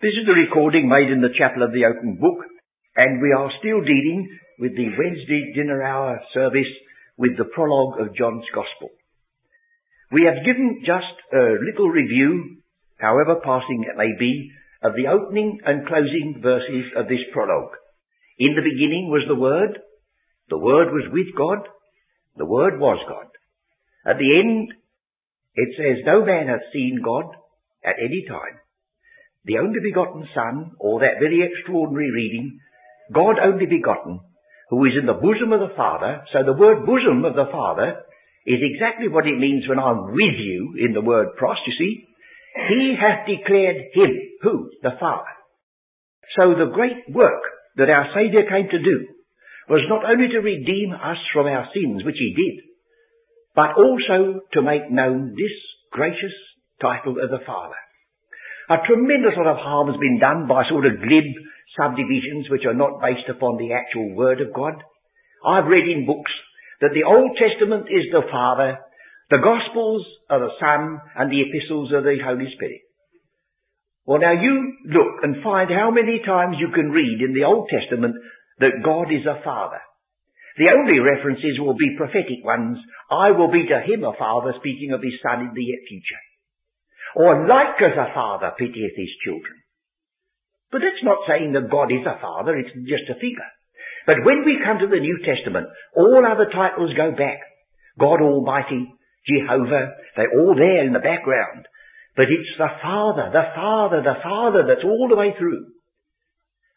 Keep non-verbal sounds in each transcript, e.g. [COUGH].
This is the recording made in the chapel of the open book, and we are still dealing with the Wednesday dinner hour service with the prologue of John's Gospel. We have given just a little review, however passing it may be, of the opening and closing verses of this prologue. In the beginning was the Word, the Word was with God, the Word was God. At the end, it says, No man hath seen God at any time the only begotten Son, or that very extraordinary reading, God only begotten, who is in the bosom of the Father. So the word bosom of the Father is exactly what it means when I'm with you in the word pros, you see. He hath declared him, who? The Father. So the great work that our Saviour came to do was not only to redeem us from our sins, which he did, but also to make known this gracious title of the Father. A tremendous lot of harm has been done by sort of glib subdivisions which are not based upon the actual Word of God. I've read in books that the Old Testament is the Father, the Gospels are the Son, and the Epistles are the Holy Spirit. Well now you look and find how many times you can read in the Old Testament that God is a Father. The only references will be prophetic ones. I will be to him a father speaking of his son in the future or like as a father pitieth his children. But that's not saying that God is a father, it's just a figure. But when we come to the New Testament, all other titles go back. God Almighty, Jehovah, they're all there in the background. But it's the Father, the Father, the Father that's all the way through.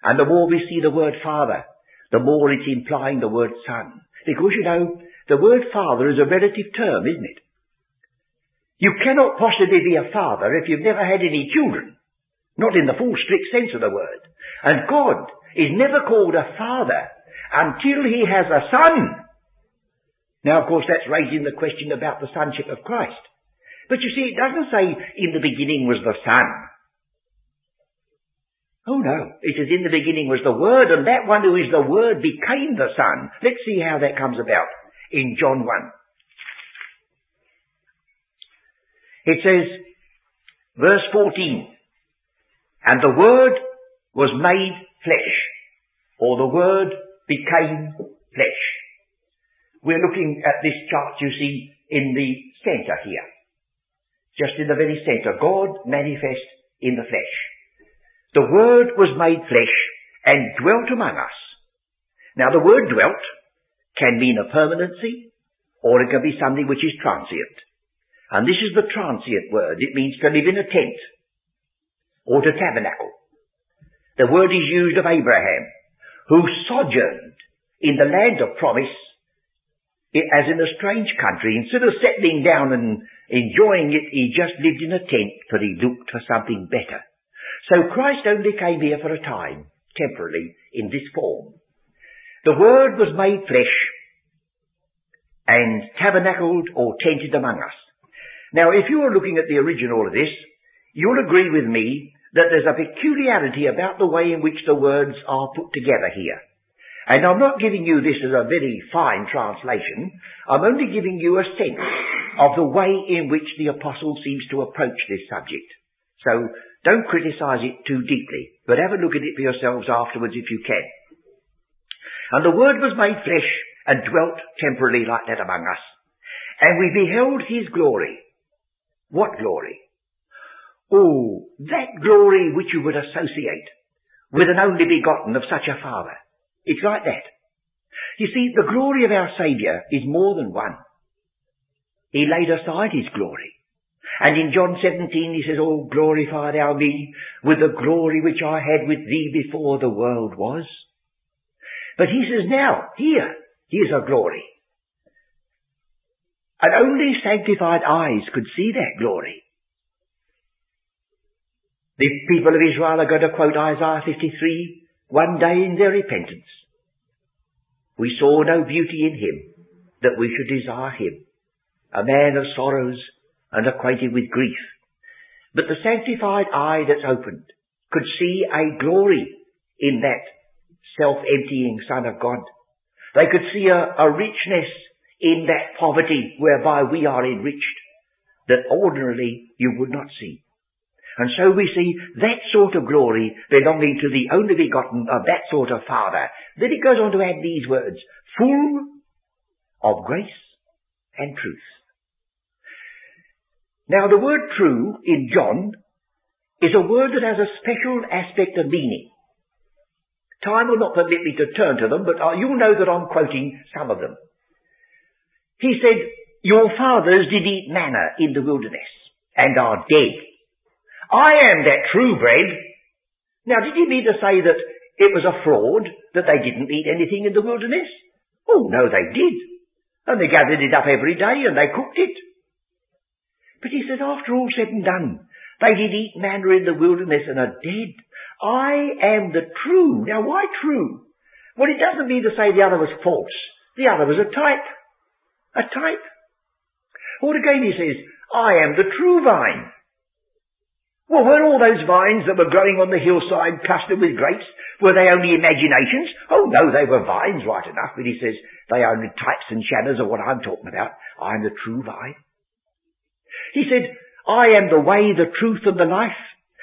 And the more we see the word Father, the more it's implying the word Son. Because you know, the word Father is a relative term, isn't it? You cannot possibly be a father if you've never had any children. Not in the full strict sense of the word. And God is never called a father until he has a son. Now, of course, that's raising the question about the sonship of Christ. But you see, it doesn't say in the beginning was the Son. Oh no, it says in the beginning was the Word, and that one who is the Word became the Son. Let's see how that comes about in John 1. It says, verse 14, and the Word was made flesh, or the Word became flesh. We're looking at this chart, you see, in the center here. Just in the very center, God manifest in the flesh. The Word was made flesh and dwelt among us. Now the word dwelt can mean a permanency, or it can be something which is transient. And this is the transient word. It means to live in a tent or to tabernacle. The word is used of Abraham, who sojourned in the land of promise as in a strange country. Instead of settling down and enjoying it, he just lived in a tent, for he looked for something better. So Christ only came here for a time, temporarily, in this form. The Word was made flesh and tabernacled or tented among us. Now, if you are looking at the original of this, you'll agree with me that there's a peculiarity about the way in which the words are put together here. And I'm not giving you this as a very fine translation. I'm only giving you a sense of the way in which the apostle seems to approach this subject. So don't criticize it too deeply, but have a look at it for yourselves afterwards if you can. And the word was made flesh and dwelt temporarily like that among us. And we beheld his glory, what glory? Oh, that glory which you would associate with an only begotten of such a father. It's like that. You see, the glory of our Saviour is more than one. He laid aside his glory. And in John 17 he says, Oh, glorify thou me with the glory which I had with thee before the world was. But he says now, here, here's a glory. And only sanctified eyes could see that glory. The people of Israel are going to quote Isaiah 53, one day in their repentance. We saw no beauty in him that we should desire him, a man of sorrows and acquainted with grief. But the sanctified eye that's opened could see a glory in that self-emptying Son of God. They could see a, a richness in that poverty whereby we are enriched that ordinarily you would not see. And so we see that sort of glory belonging to the only begotten of that sort of Father. Then it goes on to add these words, full of grace and truth. Now the word true in John is a word that has a special aspect of meaning. Time will not permit me to turn to them, but uh, you'll know that I'm quoting some of them. He said, Your fathers did eat manna in the wilderness and are dead. I am that true bread. Now, did he mean to say that it was a fraud that they didn't eat anything in the wilderness? Oh, no, they did. And they gathered it up every day and they cooked it. But he said, after all said and done, they did eat manna in the wilderness and are dead. I am the true. Now, why true? Well, it doesn't mean to say the other was false. The other was a type. A type. Or again he says, I am the true vine. Well, were all those vines that were growing on the hillside clustered with grapes, were they only imaginations? Oh no, they were vines right enough, but he says they are only types and shadows of what I'm talking about. I am the true vine. He said, I am the way, the truth and the life.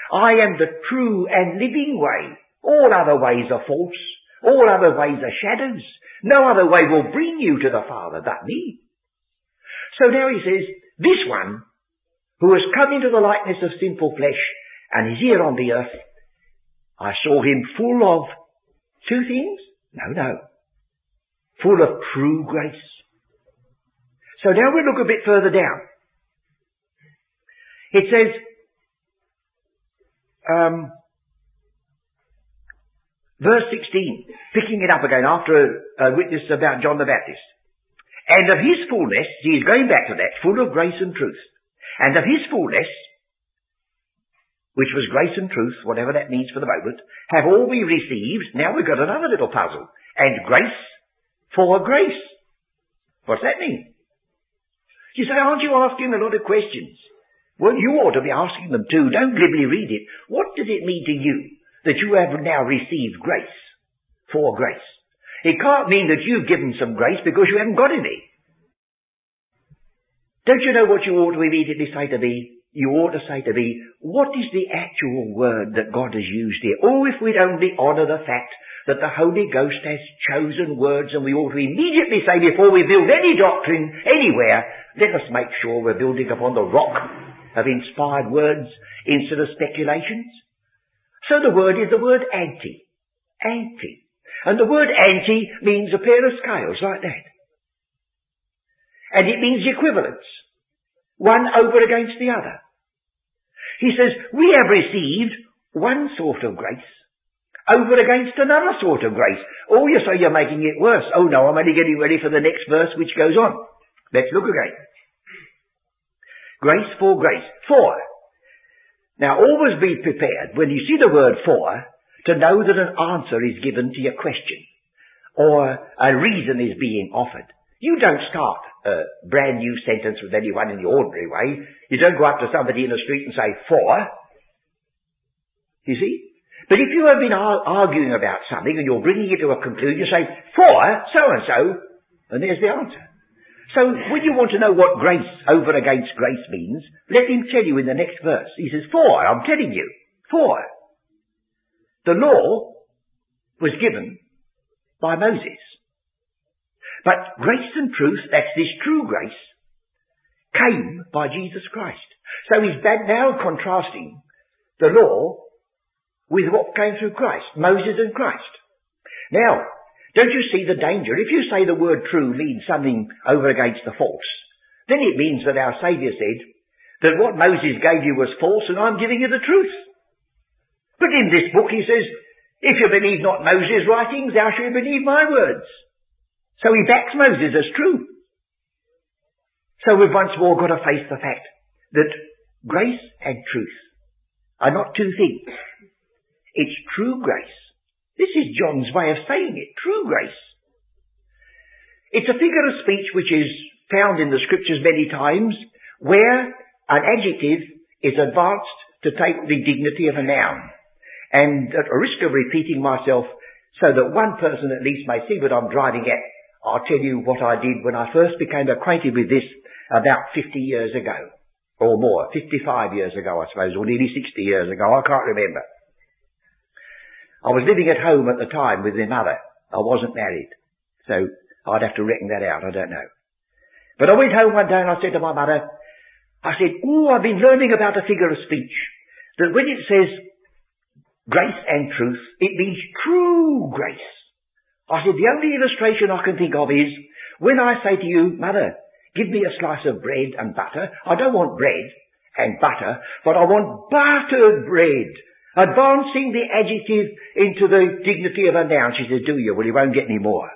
I am the true and living way. All other ways are false. All other ways are shadows. No other way will bring you to the Father but me. So now he says, this one who has come into the likeness of sinful flesh and is here on the earth, I saw him full of two things? No, no. Full of true grace. So now we look a bit further down. It says, um, verse 16, picking it up again after a, a witness about John the Baptist. And of his fullness, he is going back to that, full of grace and truth. And of his fullness, which was grace and truth, whatever that means for the moment, have all we received. Now we've got another little puzzle. And grace for grace. What's that mean? You say, aren't you asking a lot of questions? Well, you ought to be asking them too. Don't glibly read it. What does it mean to you that you have now received grace for grace? It can't mean that you've given some grace because you haven't got any. Don't you know what you ought to immediately say to me? You ought to say to me, what is the actual word that God has used here? Oh, if we'd only honour the fact that the Holy Ghost has chosen words and we ought to immediately say before we build any doctrine anywhere, let us make sure we're building upon the rock of inspired words instead of speculations. So the word is the word anti. Anti. And the word anti means a pair of scales like that. And it means equivalence. One over against the other. He says, we have received one sort of grace over against another sort of grace. Oh, you say you're making it worse. Oh no, I'm only getting ready for the next verse which goes on. Let's look again. Grace for grace. For. Now always be prepared when you see the word for to know that an answer is given to your question or a reason is being offered. You don't start a brand new sentence with anyone in the ordinary way. You don't go up to somebody in the street and say, for. You see? But if you have been arguing about something and you're bringing it to a conclusion, you say, for so-and-so, and there's the answer. So when you want to know what grace over against grace means, let him tell you in the next verse. He says, for, I'm telling you, for. The law was given by Moses. But grace and truth, that's this true grace, came by Jesus Christ. So he's now contrasting the law with what came through Christ, Moses and Christ. Now, don't you see the danger? If you say the word true means something over against the false, then it means that our Saviour said that what Moses gave you was false and I'm giving you the truth. But in this book he says, if you believe not Moses' writings, thou shalt believe my words. So he backs Moses as true. So we've once more got to face the fact that grace and truth are not two things. It's true grace. This is John's way of saying it. True grace. It's a figure of speech which is found in the scriptures many times where an adjective is advanced to take the dignity of a noun. And at a risk of repeating myself so that one person at least may see what I'm driving at, I'll tell you what I did when I first became acquainted with this about 50 years ago. Or more, 55 years ago, I suppose, or nearly 60 years ago, I can't remember. I was living at home at the time with my mother. I wasn't married. So I'd have to reckon that out, I don't know. But I went home one day and I said to my mother, I said, oh, I've been learning about a figure of speech. That when it says grace and truth, it means true grace. I said, the only illustration I can think of is when I say to you, Mother, give me a slice of bread and butter. I don't want bread and butter, but I want buttered bread. Advancing the adjective into the dignity of a noun. She said, do you? Well, you won't get any more.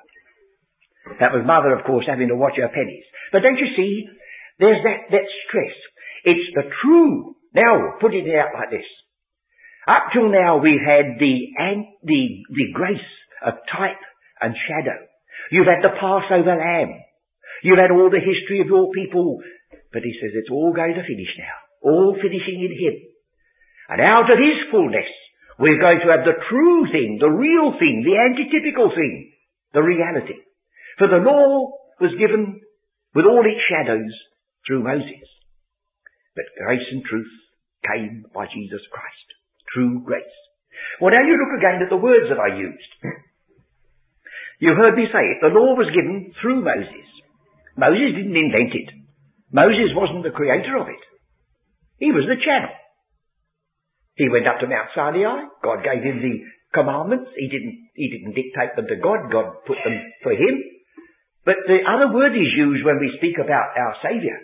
That was mother, of course, having to watch her pennies. But don't you see, there's that, that stress. It's the true. Now, put it out like this. Up till now, we've had the, the, the grace of type and shadow. You've had the Passover lamb. You've had all the history of your people. But he says it's all going to finish now. All finishing in him. And out of his fullness, we're going to have the true thing, the real thing, the antitypical thing, the reality. For the law was given with all its shadows through Moses. But grace and truth came by Jesus Christ. True grace. Well, now you look again at the words that I used. [CLEARS THROAT] You heard me say it. The law was given through Moses. Moses didn't invent it. Moses wasn't the creator of it. He was the channel. He went up to Mount Sinai. God gave him the commandments. He didn't, he didn't dictate them to God. God put them for him. But the other word is used when we speak about our Saviour.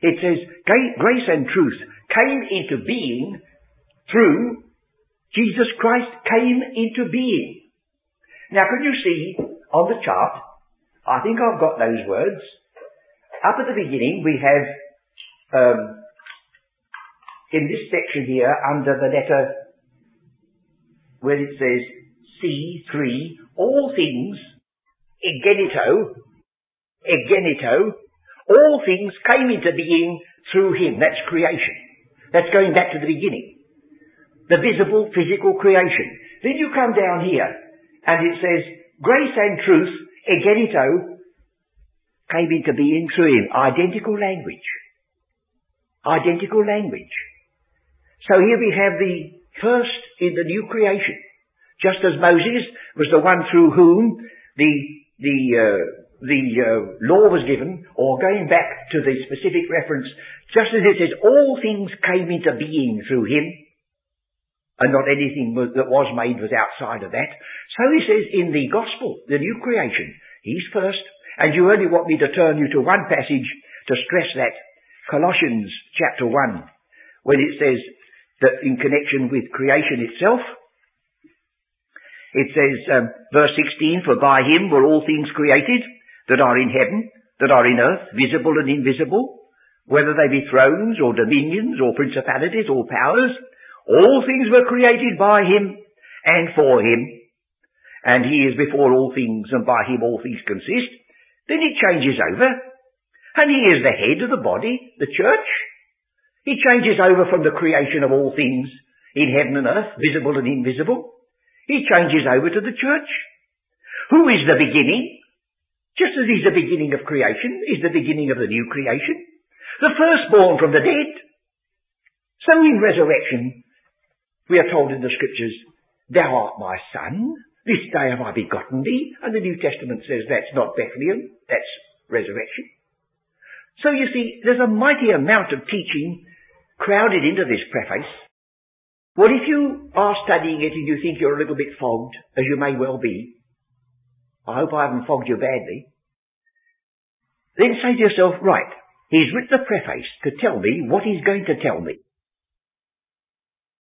It says, grace and truth came into being through Jesus Christ came into being. Now, can you see on the chart? I think I've got those words. Up at the beginning, we have um, in this section here under the letter where it says C3, all things, egeneto, egeneto, all things came into being through him. That's creation. That's going back to the beginning. The visible, physical creation. Then you come down here and it says, grace and truth, egeneto, came into being through him. Identical language. Identical language. So here we have the first in the new creation. Just as Moses was the one through whom the, the, uh, the uh, law was given, or going back to the specific reference, just as it says, all things came into being through him, and not anything that was made was outside of that. So he says in the gospel, the new creation, he's first, and you only want me to turn you to one passage to stress that, Colossians chapter 1, when it says that in connection with creation itself, it says, um, verse 16, for by him were all things created that are in heaven, that are in earth, visible and invisible, whether they be thrones or dominions or principalities or powers, all things were created by him and for him, and he is before all things, and by him all things consist. Then it changes over, and he is the head of the body, the church. He changes over from the creation of all things in heaven and earth, visible and invisible. He changes over to the church. Who is the beginning? Just as he's the beginning of creation, is the beginning of the new creation. The firstborn from the dead. So in resurrection, we are told in the scriptures, Thou art my son, this day have I begotten thee. And the New Testament says that's not Bethlehem, that's resurrection. So you see, there's a mighty amount of teaching crowded into this preface. Well, if you are studying it and you think you're a little bit fogged, as you may well be, I hope I haven't fogged you badly, then say to yourself, right, he's written a preface to tell me what he's going to tell me.